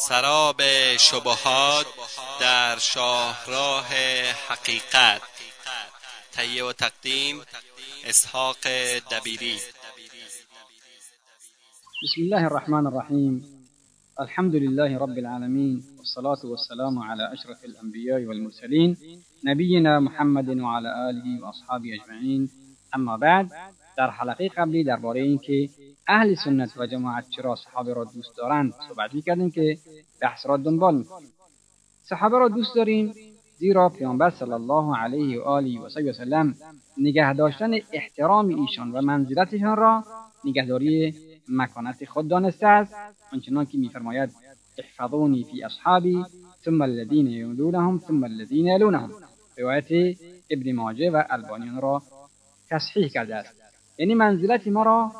سراب شبهات در شاهراه حقیقت. تهیه و تقدیم اسحاق دبیری. بسم الله الرحمن الرحیم. الحمد لله رب العالمين والصلاة والسلام على أشرف الأنبياء والمرسلين نبينا محمد وعلى آله وأصحابه أجمعين اما بعد در حلقه قبلی درباره اینکه اهل سنت و جماعت چرا صحابه را دوست دارند صحبت می‌کردیم که بحث را دنبال می‌کنیم. صحابه را دوست داریم زیرا پیامبر صلی الله علیه و آله و سلم نگه داشتن احترام ایشان و منزلتشان را نگهداری مکانت خود دانسته است. آنچنان که میفرماید احفظونی فی اصحابی ثم الذین یلونهم ثم الذین یلونهم روایت ابن ماجه و البانیان را تصحیح کرده است. یعنی منزلت ما را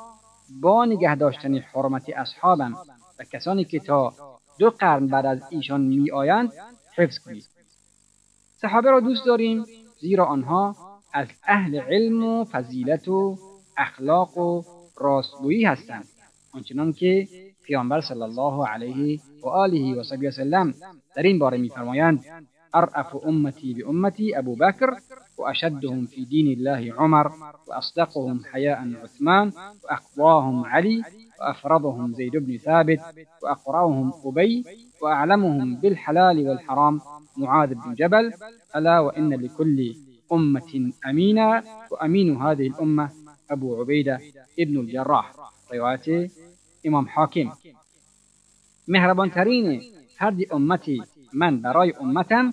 با نگه داشتن حرمت اصحابم و کسانی که تا دو قرن بعد از ایشان می آیند حفظ کنید. صحابه را دوست داریم زیرا آنها از اهل علم و فضیلت و اخلاق و راستگویی هستند. آنچنان که پیامبر صلی الله علیه و آله و وسلم در این باره میفرمایند ارأف امتی به امتی ابو بکر وأشدهم في دين الله عمر وأصدقهم حياء عثمان وأقواهم علي وأفرضهم زيد بن ثابت وأقرأهم أبي وأعلمهم بالحلال والحرام معاذ بن جبل ألا وإن لكل أمة أمينا وأمين هذه الأمة أبو عبيدة ابن الجراح. رواية إمام حاكم. مهربان ترين فرد امتی من برای امتم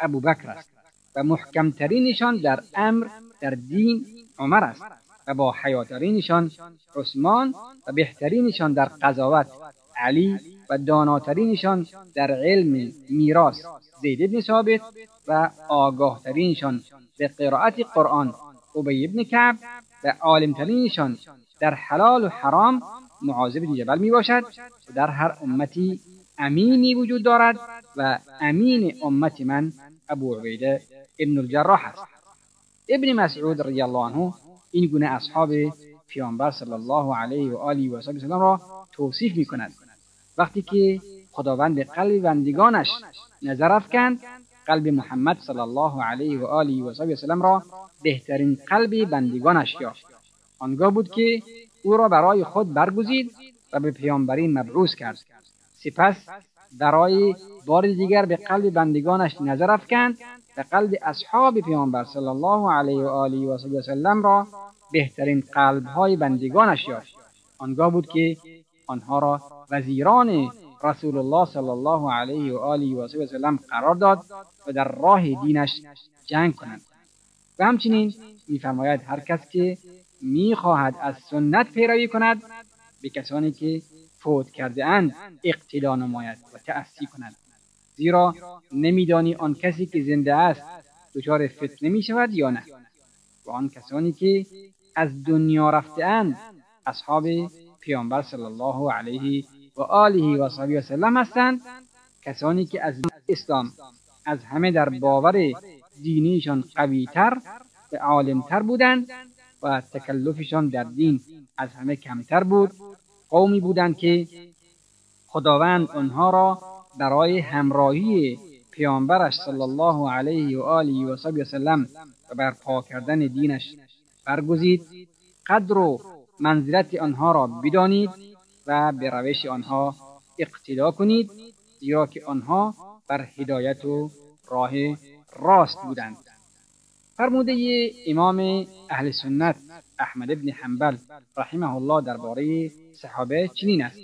أبو بکر است و محکمترینشان در امر در دین عمر است و با حیاترینشان عثمان و بهترینشان در قضاوت علی و داناترینشان در علم میراث زید بن ثابت و آگاهترینشان به قرائت قرآن ابی بن کعب و عالمترینشان در حلال و حرام معاذ بن جبل می باشد و در هر امتی امینی وجود دارد و امین امت من ابو عبیده ابن الجراح است. ابن مسعود رضی الله عنه این گونه اصحاب پیامبر صلی الله علیه و آله و سلم را توصیف می کند وقتی که خداوند قلب بندگانش نظر افکند قلب محمد صلی الله علیه و آله و سلم را بهترین قلب بندگانش یافت. آنگاه بود که او را برای خود برگزید و به پیامبری مبعوث کرد. سپس برای بار دیگر به قلب بندگانش نظر افکند و قلب اصحاب پیامبر صلی الله علیه و آله و سلم را بهترین قلب های بندگانش یافت. آنگاه بود که آنها را وزیران رسول الله صلی الله علیه و آله و سلم قرار داد و در راه دینش جنگ کنند. و همچنین میفرماید هر کس که می‌خواهد از سنت پیروی کند به کسانی که فوت کرده اند اقتدا نماید و تأسی کند زیرا نمیدانی آن کسی که زنده است دچار فتنه می شود یا نه. و آن کسانی که از دنیا رفته اند اصحاب پیامبر صلی الله علیه و آله و صحبی وسلم هستند. کسانی که از اسلام از همه در باور دینیشان قویتر و عالمتر بودند و تکلفشان در دین از همه کمتر بود قومی بودند که خداوند آنها را برای همراهی پیامبرش صلی الله علیه و آله و وسلم و برپا کردن دینش برگزید. قدر و منزلت آنها را بدانید و به روش آنها اقتدا کنید زیرا که آنها بر هدایت و راه راست بودند. فرموده امام اهل سنت احمد ابن حنبل رحمه الله درباره صحابه چنین است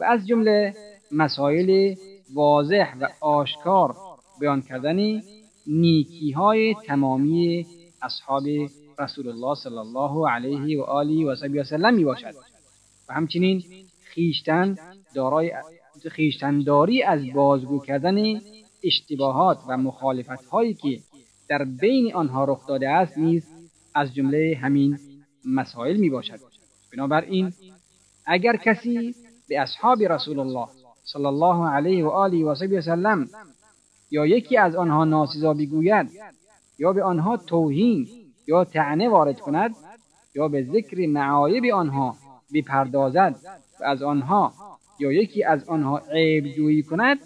و از جمله مسائل واضح و آشکار بیان کردن نیکی های تمامی اصحاب رسول الله صلی الله علیه و آله و سلم می باشد. و همچنین خیشتن دارای خیشتنداری از بازگو کردن اشتباهات و مخالفت هایی که در بین آنها رخ داده است نیز از جمله همین مسائل می باشد. بنابراین اگر کسی به اصحاب رسول الله صلی الله علیه و آله و سلم یا یکی از آنها ناسزا بگوید یا به آنها توهین یا تعنه وارد کند یا به ذکر معایب آنها بپردازد و از آنها یا یکی از آنها عیب جویی کند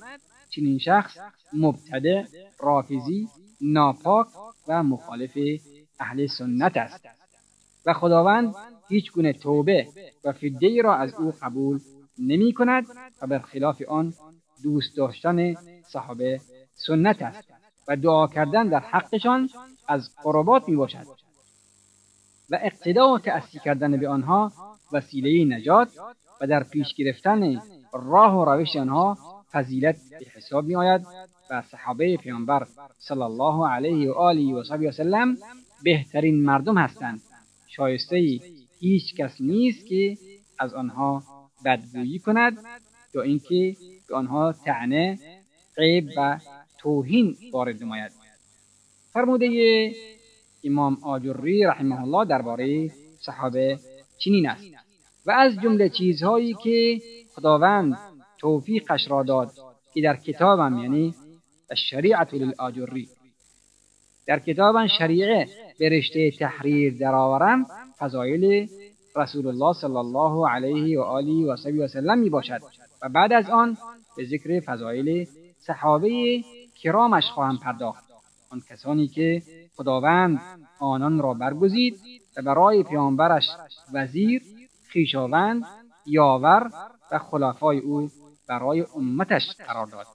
چنین شخص مبتدع رافضی ناپاک و مخالف اهل سنت است. و خداوند هیچ گونه توبه و فدیه را از او قبول نمی کند و برخلاف آن دوست داشتن صحابه سنت است و دعا کردن در حقشان از قربات می باشد و اقتدا و تأثیر کردن به آنها وسیله نجات و در پیش گرفتن راه و روش آنها فضیلت به حساب می آید و صحابه پیامبر صلی الله علیه و آله و صحبه وسلم بهترین مردم هستند. شایسته هیچ کس نیست که از آنها بدگویی کند یا اینکه به آنها تعنه عیب و توهین وارد نماید. فرموده امام آجری رحمه الله درباره صحابه چنین است. و از جمله چیزهایی که خداوند توفیقش را داد که در کتابم یعنی الشریعت للآجری. در کتابم شریعه به رشته تحریر درآورم فضایل رسول الله صلی الله علیه و آله و صحبی و سلم می باشد. و بعد از آن به ذکر فضایل صحابه کرامش خواهم پرداخت. آن کسانی که خداوند آنان را برگزید و برای پیامبرش وزیر خیشاوند یاور و خلفای او برای امتش قرار داد.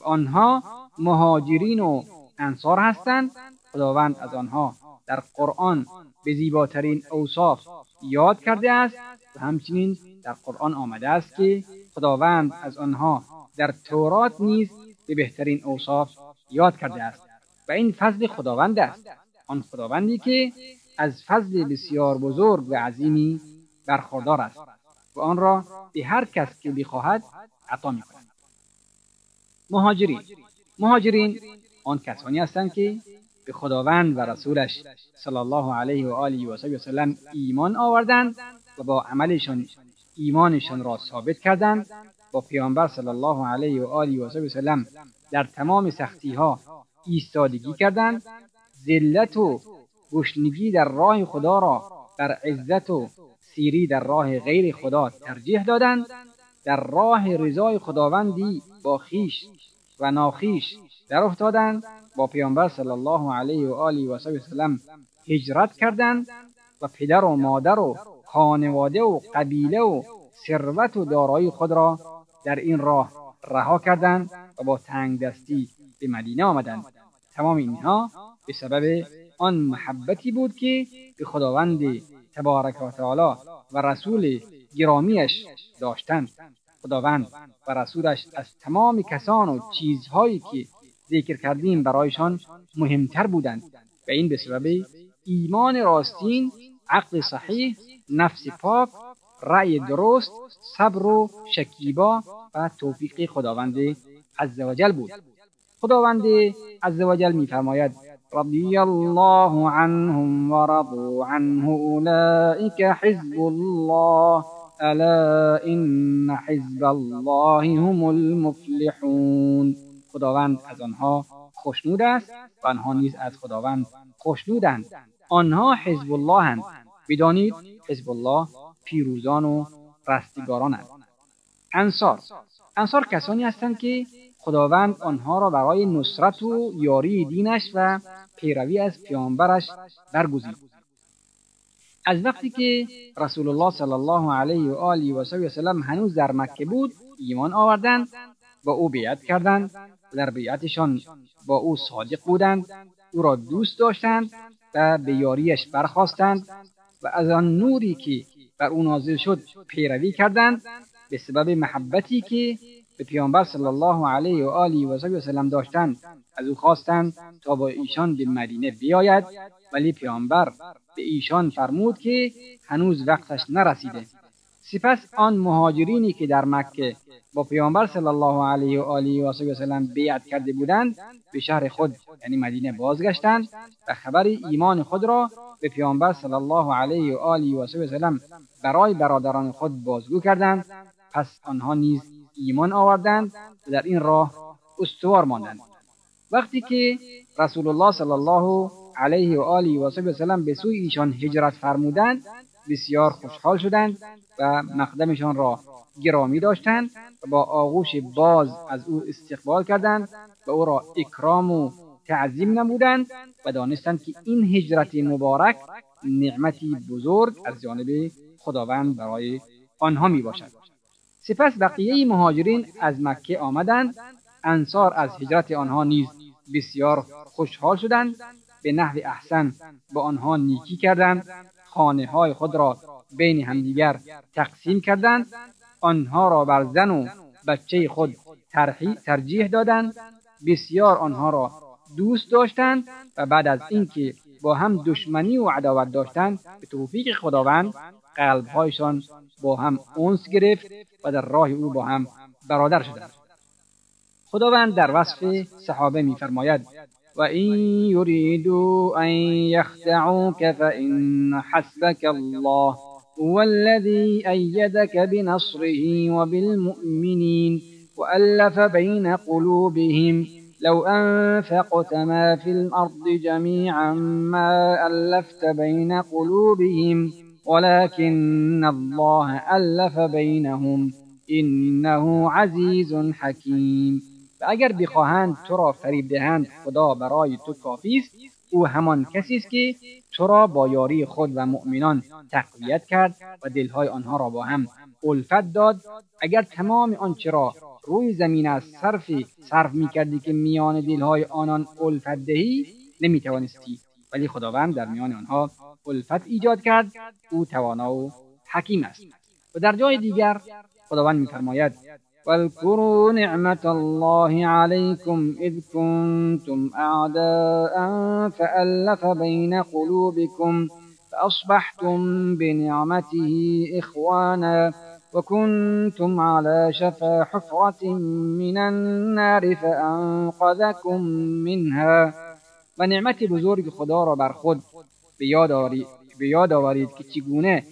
و آنها مهاجرین و انصار هستند. خداوند از آنها در قرآن به زیباترین اوصاف یاد کرده است و همچنین در قرآن آمده است که خداوند از آنها در تورات نیز به بهترین اوصاف یاد کرده است و این فضل خداوند است. آن خداوندی که از فضل بسیار بزرگ و عظیمی برخوردار است و آن را به هر کس که بخواهد عطا می کند مهاجرین. مهاجرین آن کسانی هستند که به خداوند و رسولش صلی الله علیه و آله و سلم ایمان آوردند و با عملشان ایمانشان را ثابت کردند. با پیامبر صلی الله علیه و آله و سلم در تمام سختی ها ایستادگی کردند. ذلت و گشنگی در راه خدا را بر عزت و سیری در راه غیر خدا ترجیح دادند. در راه رضای خداوندی با خیش و ناخیش در افتادند. با پیامبر صلی الله علیه و آله و سلم هجرت کردند و پدر و مادر و خانواده و قبیله و ثروت و دارایی خود را در این راه رها کردند و با تنگ دستی به مدینه آمدند. تمام اینها به سبب آن محبتی بود که به خداوند تبارک و تعالی و رسول گرامیش داشتند. خداوند و رسولش از تمام کسان و چیزهایی که ذکر کردیم برایشان مهمتر بودند و این به سبب ایمان راستین عقل صحیح نفس پاک رأی درست صبر و شکیبا و توفیق خداوند عزوجل بود. خداوند عزوجل میفرماید رضی الله عنهم ورضوا عنه اولئك حزب الله الا ان حزب الله هم المفلحون. خداوند از آنها خوشنود است و آنها نیز از خداوند خوشنودند آنها حزب الله هند بدانید حزب الله پیروزان و رستگارانند انصار. انصار کسانی هستند که خداوند آنها را برای نصرت و یاری دینش و پیروی از پیامبرش برگزید از وقتی که رسول الله صلی الله علیه و آله و سلم هنوز در مکه بود ایمان آوردند با او بیعت کردند. و در بیعتشان با او صادق بودند او را دوست داشتند و به یاریش برخواستند و از آن نوری که بر او نازل شد پیروی کردند به سبب محبتی که به پیامبر صلی الله علیه و آله و سلم داشتند. از او خواستند تا با ایشان به مدینه بیاید ولی پیامبر به ایشان فرمود که هنوز وقتش نرسیده. سپس آن مهاجرینی که در مکه با پیامبر صلی الله علیه و آله و سلم بیعت کرده بودند به شهر خود یعنی مدینه بازگشتند و خبر ایمان خود را به پیامبر صلی الله علیه و آله و سلم برای برادران خود بازگو کردند. پس آنها نیز ایمان آوردند و در این راه استوار ماندند. وقتی که رسول الله صلی الله علیه و آله و سلم به سوی ایشان هجرت فرمودند بسیار خوشحال شدند و مقدمشان را گرامی داشتند و با آغوش باز از او استقبال کردند و او را اکرام و تعظیم نمودند و دانستند که این هجرت مبارک نعمتی بزرگ از جانب خداوند برای آنها می باشد. سپس بقیه مهاجرین از مکه آمدند. انصار از هجرت آنها نیز بسیار خوشحال شدند. به نحو احسن با آنها نیکی کردند. خانه های خود را بین همدیگر تقسیم کردند. آنها را بر زن و بچه خود ترجیح دادند. بسیار آنها را دوست داشتند و بعد از اینکه با هم دشمنی و عداوت داشتند به توفیق خداوند قلبهایشان با هم اونس گرفت و در راه او با هم برادر شدند. خداوند در وصف صحابه میفرماید و این یریدوا أن یخدعوک فإن حسبك الله هو الذي أيدك بنصره وبالمؤمنين وألف بين قلوبهم لو أنفقت ما في الأرض جميعا ما ألفت بين قلوبهم ولكن الله ألف بينهم إنه عزيز حكيم. اگر بخواهند تو را فریب دهند خدا برای تو کافی است. او همان کسی است که تو را با یاری خود و مؤمنان تقویت کرد و دلهای آنها را با هم الفت داد. اگر تمام آنچه را روی زمین از صرف صرف می‌کردی که میان دلهای آنان الفت دهی نمی‌توانستی. ولی خداوند در میان آنها الفت ایجاد کرد. او توانا و حکیم است. و در جای دیگر خداوند میفرماید واذكروا نعمة الله عليكم إذ كنتم أعداء فألف بين قلوبكم فأصبحتم بنعمته إخوانا وكنتم على شفا حفرة من النار فأنقذكم منها. و نعمت بزرگ خدا را بر خود به آورید که چگونه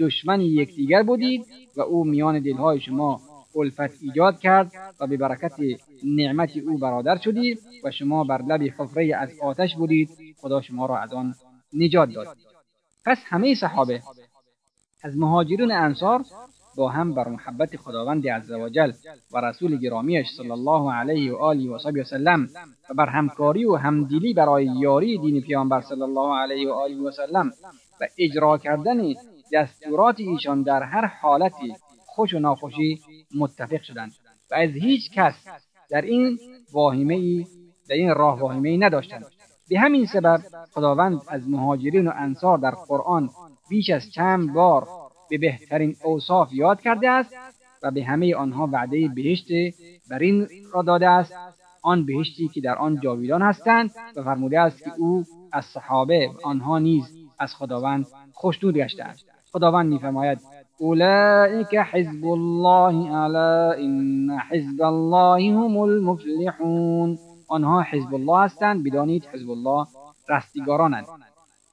دشمن یکدیگر بودید و أو میان دلهای شما الفت ایجاد کرد و به برکت نعمت او برادر شدید و شما بر لب حفره از آتش بودید. خدا شما را از آن نجات داد. پس همه صحابه از مهاجرون انصار با هم بر محبت خداوند عزوجل و رسول گرامیش صلی الله علیه و آله و صحبه وسلم و بر همکاری و همدلی برای یاری دین پیامبر صلی الله علیه و آله و سلم و اجرا کردن دستورات ایشان در هر حالتی خوش و ناخوشی متفق شدند و از هیچ کس در این واهمه ای در این راه واهمه ای نداشتند. به همین سبب خداوند از مهاجرین و انصار در قرآن بیش از چند بار به بهترین اوصاف یاد کرده است و به همه آنها وعده بهشت بر این را داده است. آن بهشتی که در آن جاویدان هستند و فرموده است که او از صحابه و آنها نیز از خداوند خوشنود گشته خداوند میفرماید اولئك حزب الله الا ان حزب الله هم المفلحون. آنها حزب الله هستند بدانید حزب الله رستگارانند.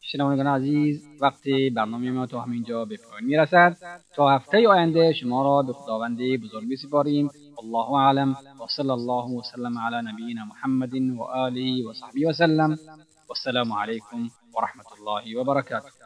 شنوندگان عزیز وقتی برنامه ما تا همینجا به پایان می‌رسد تا هفته آینده شما را به خداوند بزرگ بسپاریم الله اعلم. و صلی الله وسلم علی نبینا محمد و آله و صحبه وسلم والسلام علیکم ورحمة الله وبركاته